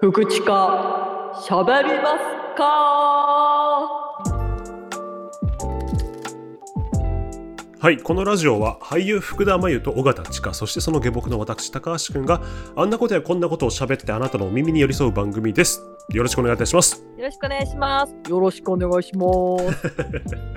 福地か？喋りますか？はい、このラジオは俳優福田真由と尾形千佳、そしてその下僕の私高橋くんがあんなことやこんなことを喋ってあなたのお耳に寄り添う番組です。よろしくお願いいたします。よろしくお願いしますよろしくお願いしま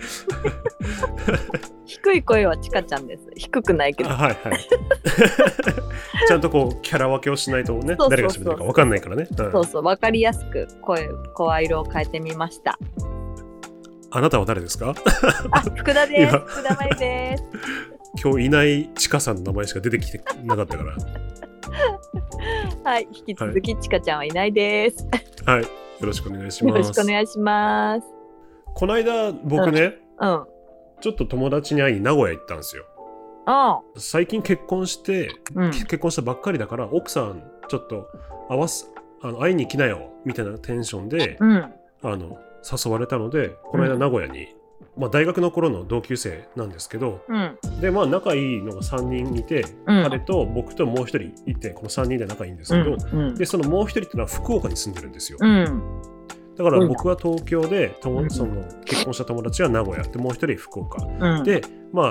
す 低い声はちかちゃんです。低くないけど。あはいはい。ちゃんとこうキャラ分けをしないとね、誰が喋ってるか分かんないからね。うん。そうそう。わかりやすく声声色を変えてみました。あなたは誰ですか？あ福田です。今。福田真由です。今日いない千佳さんの名前しか出てきてなかったから。はい。引き続きちかちゃんはいないです。はい、よろしくお願いしよろします。くお願いします。この間僕ね、うん。うんちょっと友達に会いに名古屋行ったんですよ。最近結婚して、うん。結婚したばっかりだから奥さんちょっと会わすあの会いに来なよみたいなテンションで、うん。あの誘われたのでこの間名古屋に、まあ、大学の頃の同級生なんですけどうん。でまあ仲いいのが3人いて、うん。彼と僕ともう1人いてこの3人で仲いいんですうけど、ん。うん。でそのもう1人っていうのは福岡に住んでるんですよ、うんだから僕は東京でうんその結婚した友達は名古屋。でもう1人福岡。うん。でま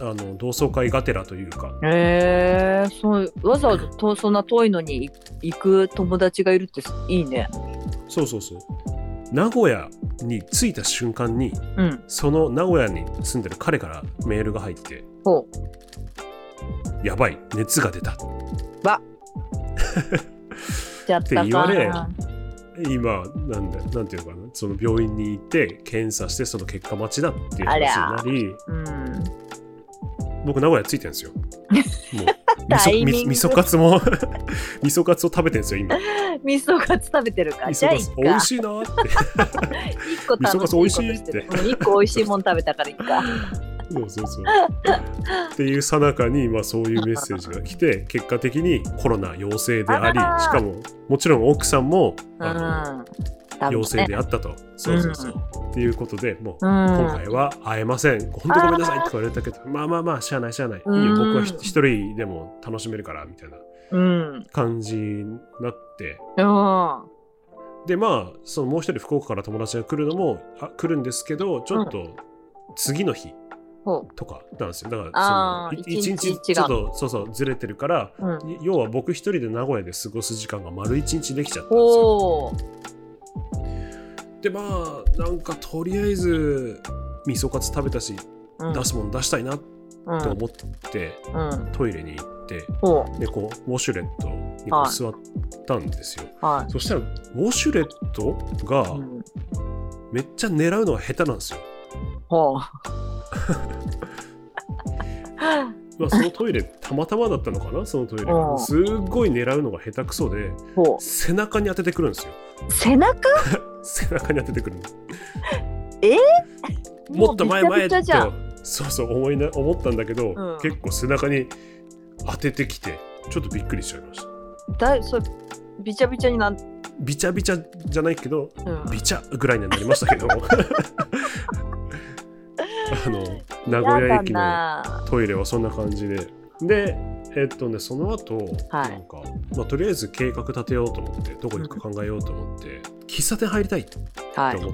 ああの同窓会がてらというか。へえそうわざわざとそんな遠いのに行く友達がいるっていいね。そうそうそう。名古屋に着いた瞬間にうん。その名古屋に住んでる彼からメールが入ってほ「やばい熱が出た」う。わ。って言われ今なんだなんていうのかなその病院に行って検査してその結果待ちだっていう話になりうん。僕名古屋着いてるんですよもう タイミング味噌味噌カツも 味噌カツを食べてるんですよ今 味噌カツ食べてるか。じゃあいいか。味噌カツ美味しいなーって一個楽しいことしてる。味噌カツ美味しいってうん一個美味しいもん食べたからいいか。そうそうそうっていうさなかに、まあ、そういうメッセージが来て結果的にコロナ陽性でありしかももちろん奥さんもうん。あの陽性であったと、そうそうそう、っていうことでもううん。今回は会えません。本当ごめんなさいって言われたけど、まあまあまあ、しゃあないしゃあない。いいよ、うん僕はひ一人でも楽しめるから、みたいなうん。感じになって。うん。で、まあ、そのもう一人福岡から友達が来るのもあ来るんですけど、ちょっと次の日ほとかなんですよ。だからその、い一一日日ちょっとそうそうずれてるから、う。うん。要は僕一人で名古屋で過ごす時間が丸一日できちゃったんですよ。で、まあ、なんかとりあえず、味噌カツ食べたし、うん。出すもの出したいなってうん。思って、うん。トイレに行って、ほでこうウォシュレットに座ったんですよ、う。はい。そしたらウォシュレットがうんめっちゃ狙うのが下手なんですよ、ほう。まあ、そのトイレたまたまだったのかなそのトイレうん。がすっごい狙うのが下手くそでほ背中に当ててくるんですよ。う。背中？背中に当ててくるの。え？もっと前前ってびちゃびちゃじゃん。そうそう思いな思ったんだけど、うん。結構背中に当ててきてちょっとびっくりしちゃいました。だいそれびちゃびちゃになん、びちゃびちゃじゃないけどうん、びちゃぐらいにはなりましたけど あの名古屋駅のトイレはそんな感じで。でえっとねその後、はい。なんか、まあ、とりあえず計画立てようと思ってどこ行くか考えようと思って喫茶店入りたいってはい、思っ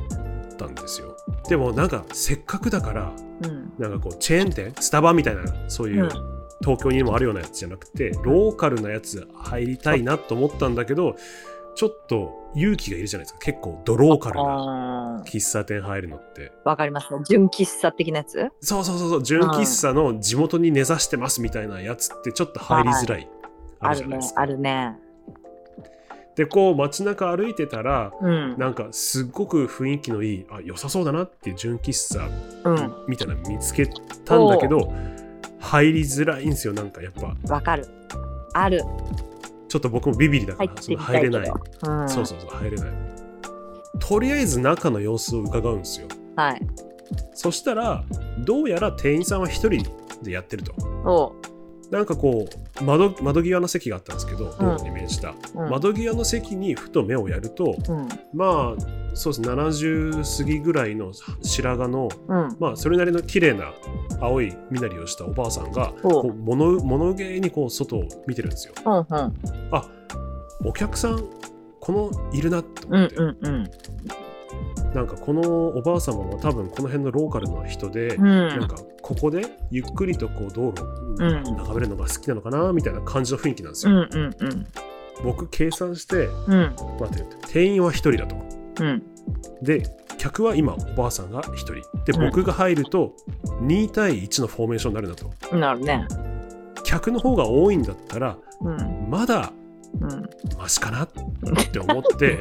たんですよ、でもなんかせっかくだからうん。なんかこうチェーン店スタバみたいなそういう、うん。東京にもあるようなやつじゃなくてローカルなやつ入りたいなと思ったんだけどちょっと勇気がいるじゃないですか。結構ドローカルな喫茶店入るのって。わかります。ね純喫茶的なやつ？そうそうそうそう。純喫茶の地元に根ざしてますみたいなやつってちょっと入りづらい、ああるねるじゃないですか。あるねでこう街中歩いてたらうん。なんかすっごく雰囲気のいいあ良さそうだなっていう純喫茶うん。みたいなの見つけたんだけど、入りづらいんですよなんかやっぱ。わかる。あるちょっと僕もビビリだからその入れない。うん、そうそうそう入れない。とりあえず中の様子を伺うんですよ。はい。そしたらどうやら店員さんは一人でやってると。おなんかこう窓窓際の席があったんですけど道路に面した、うん。窓際の席にふと目をやるとうん。まあそうです70過ぎぐらいの白髪のうん。まあそれなりの綺麗な青い身なりをしたおばあさんがこう物物憂げにこう外を見てるんですよ。うんうん。あお客さんこのいるなとうん思って、うんうんなんかこのおばあ様も多分この辺のローカルの人で、うん。なんかここでゆっくりとこう道路眺めるのが好きなのかなみたいな感じの雰囲気なんですよ。うんうんうん。僕計算してうん。待って店員は1人だと。うん。で客は今おばあさんが1人。でうん。僕が入ると2対1のフォーメーションになるんだと。なるね。客の方が多いんだったらうん。まだうん。マシかなって思って。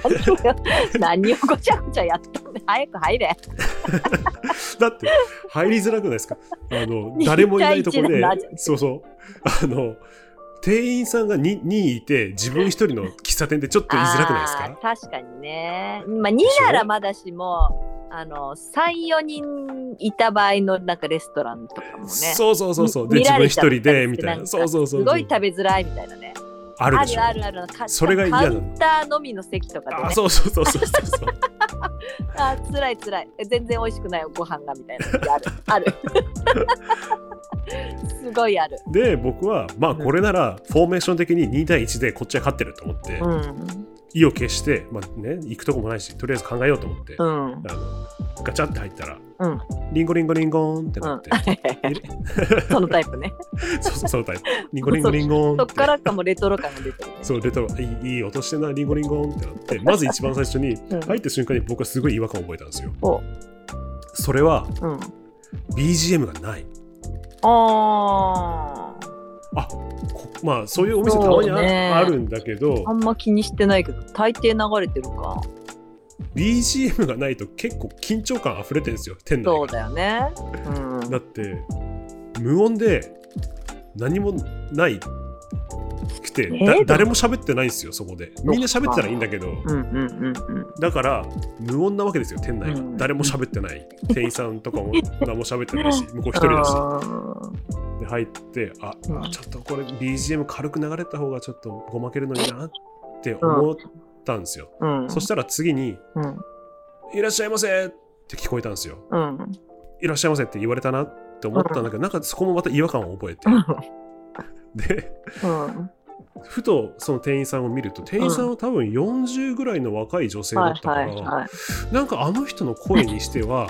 何をごちゃごちゃやったの早く入れ。だって入りづらくないですか？あの誰もいないところで。そうそう。あの店員さんが 2, 2いて自分1人の喫茶店ってちょっと言いづらくないですあかー確かにね。まあ、2ならまだしも、あの、3、4人いた場合のなんかレストランとかもね。そうそうそうそう。で見自分1られちゃったり人でみたいな。そうそうそう。すごい食べづらいみたいなね。あるでしょあるあるあるかそれが嫌なのカウンターのみの席とかでね。あそうそうそうそうそうそう あー辛い辛い。全然美味しくないご飯がみたいな時ある。ある。すごいある。で僕はまあこれならフォーメーション的に2対1でこっちが勝ってると思って、うん。意を決して、まあね、行くとこもないしとりあえず考えようと思って、うん。あのガチャって入ったらうん。リンゴリンゴリンゴーンってなって、そのタイプね。そうそうそうタイプリンゴリンゴリンゴーンってそっからかもレトロ感が出てるね。そうレトロいいいい音してんなリンゴリンゴーンってなってまず一番最初にうん入った瞬間に僕はすごい違和感を覚えたんですよおそれはうん。BGM がないああ。こまあそういうお店たまにあ,、ねあるんだけどあんま気にしてないけど、大抵流れてるか。BGM がないと結構緊張感溢れてるんですよ店内。がそうだよね。うん。だって無音で何もないくて、だえー？誰も喋ってないんですよそこで。みんな喋ってたらいいんだけど。うんうんうんうん。だから無音なわけですよ店内が、うん誰も喋ってない。店員さんとかも 何も喋ってないし向こう一人だし。あで入ってあ、うん。あちょっとこれ BGM 軽く流れた方がちょっとごまけるのになって思ったんですよ、ーうん。そしたら次にうん。「いらっしゃいませ」って聞こえたんですようん。「いらっしゃいませ」って言われたなって思ったんだけど、なんかそこもまた違和感を覚えて、でうん。ふとその店員さんを見ると店員さんは多分40ぐらいの若い女性だはいったから、はいはい。なんかあの人の声にしては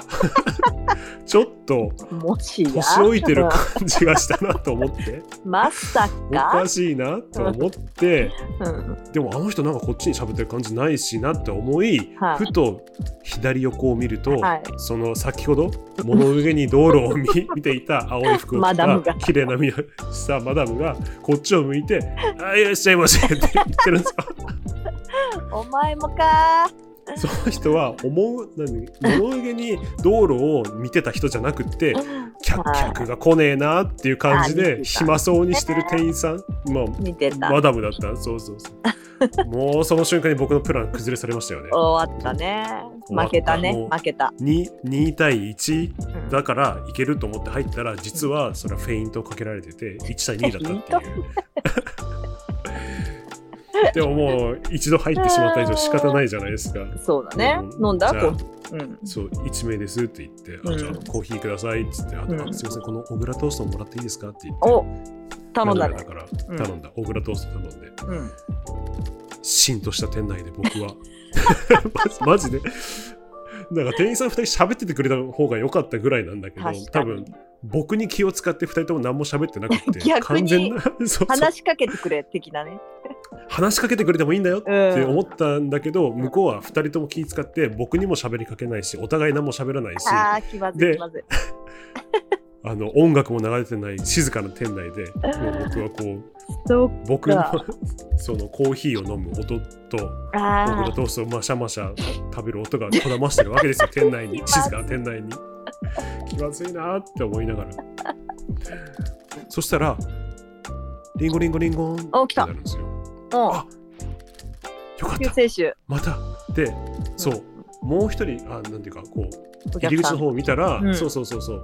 ちょっと。年老いてる感じがしたなと思って まさおかか。しいなと思ってうん。でもあの人なんかこっちに喋ってる感じないしなって思い、はいふと左横を見ると、はいその先ほど物上に道路を見見ていた青い服を着た綺麗な身をしたマダムがこっちを向いて「あいらっしゃいませ」って言ってるんですよ。お前もか。その人は思う何物上に道路を見てた人じゃなくって客が来ねえなっていう感じで暇そうにしてる店員さん、まあ、見てた。マダムだった。そうそうそう。もうその瞬間に僕のプラン崩れされましたよね。終わったね。負けたね。負けた。2, 2対1うん。だからいけると思って入ったら実はそれはフェイントをかけられてて1対2だったっていうでももう。一度入ってしまった以上仕方ないじゃないですか。そうだね。うん。飲んだ？じゃあこう。うん。そう1名ですって言って、うん。あじゃあコーヒーくださいっつって、あと、すいませんこの小倉トーストもらっていいですかって言って。お頼んだね。だから頼んだ、小倉トースト頼んで。うん。とした店内で僕は。ママジで。なんか店員さん2人喋っててくれた方が良かったぐらいなんだけど多分僕に気を使って2人とも何も喋ってなくて 逆に 話しかけてくれ的なね。話しかけてくれてもいいんだよってうん。思ったんだけど、向こうは2人とも気使って僕にも喋りかけないしお互い何も喋らないし。ああ、気まずい。あの音楽も流れてない静かな店内でもう僕はこう僕のか そのコーヒーを飲む音とあ僕のトーストをマシャマシャ食べる音がこだましてるわけですよ。店内に静かな店内に。気まずいなって思いながら。そしたらリンゴリンゴリンゴンってなるんですよあ。あよかっ救た世主。またでそうもう一人あなんていうかこう。入り口の方を見たら、うんそうそうそうそう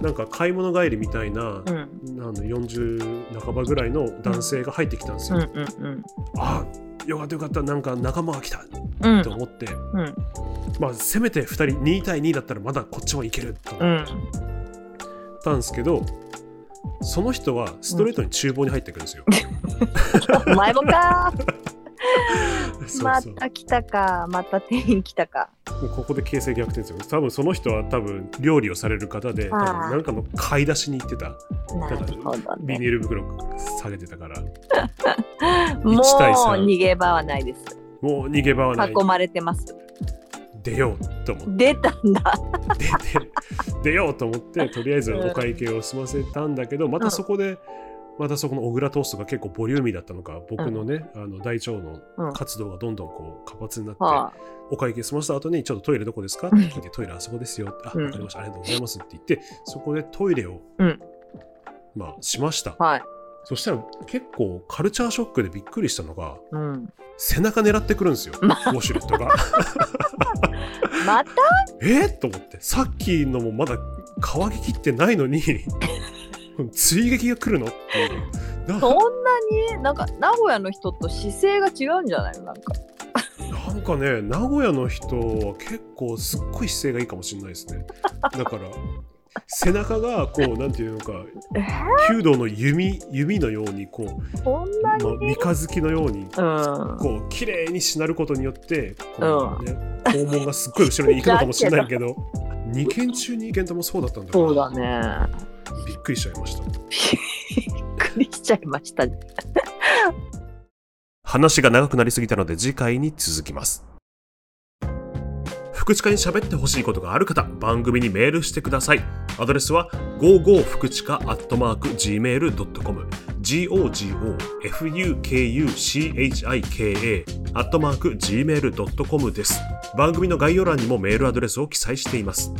なんか買い物帰りみたいな、うん。あの40半ばぐらいの男性が入ってきたんですよ。うんうんあよかったよかったなんか仲間が来たうん。と思って、うん。まあせめて2人2対2だったらまだこっちはいけると思っうん。たんですけど、その人はストレートに厨房に入ってくるんですよ。お前もか。また来たか、また店員来たか。もうここで形勢逆転ですよ多分その人は多分料理をされる方でなんかの買い出しに行ってたなるほどビニね。ール袋下げてたから もう1対3逃げ場はないです。もう逃げ場はない囲まれてます。出ようと思って。出たんだ。出て出ようと思ってとりあえずお会計を済ませたんだけどまたそこで、またそこの小倉トーストが結構ボリューミーだったのか僕のね、あの大腸のうん。活動がどんどんこう活発になって、はお会計済ませた後にちょっとトイレどこですか？って聞いてトイレあそこですよってあうん。わかりました。ありがとうございますって言ってそこでトイレを、うん。まあしました。あ、はい。そしたら結構カルチャーショックでびっくりしたのがうん。背中狙ってくるんですよウォシュレットがまた？え？ー、と思って。さっきのもまだ乾ききってないのに。追撃が来るのっていう。なそんなに？なんか名古屋の人と姿勢が違うんじゃない？のなんか。なんかね名古屋の人は結構すっごい姿勢がいいかもしれないですね。だから背中がこうなんていうのかえ？弓道の弓弓のようにこう、まあ、三日月のようにうん。こう綺麗にしなることによってこう、ね肛門がすっごい後ろに行くのかもしれないけど 2件中2件ともそうだったんだそうだね。びっくりしちゃいました。びっくりしちゃいました。話が長くなりすぎたので次回に続きます福知課に喋ってほしいことがある方番組にメールしてください。アドレスは55福地下アットマーク gmail.com gogofukuchika アットマーク gmail.com です。番組の概要欄にもメールアドレスを記載しています。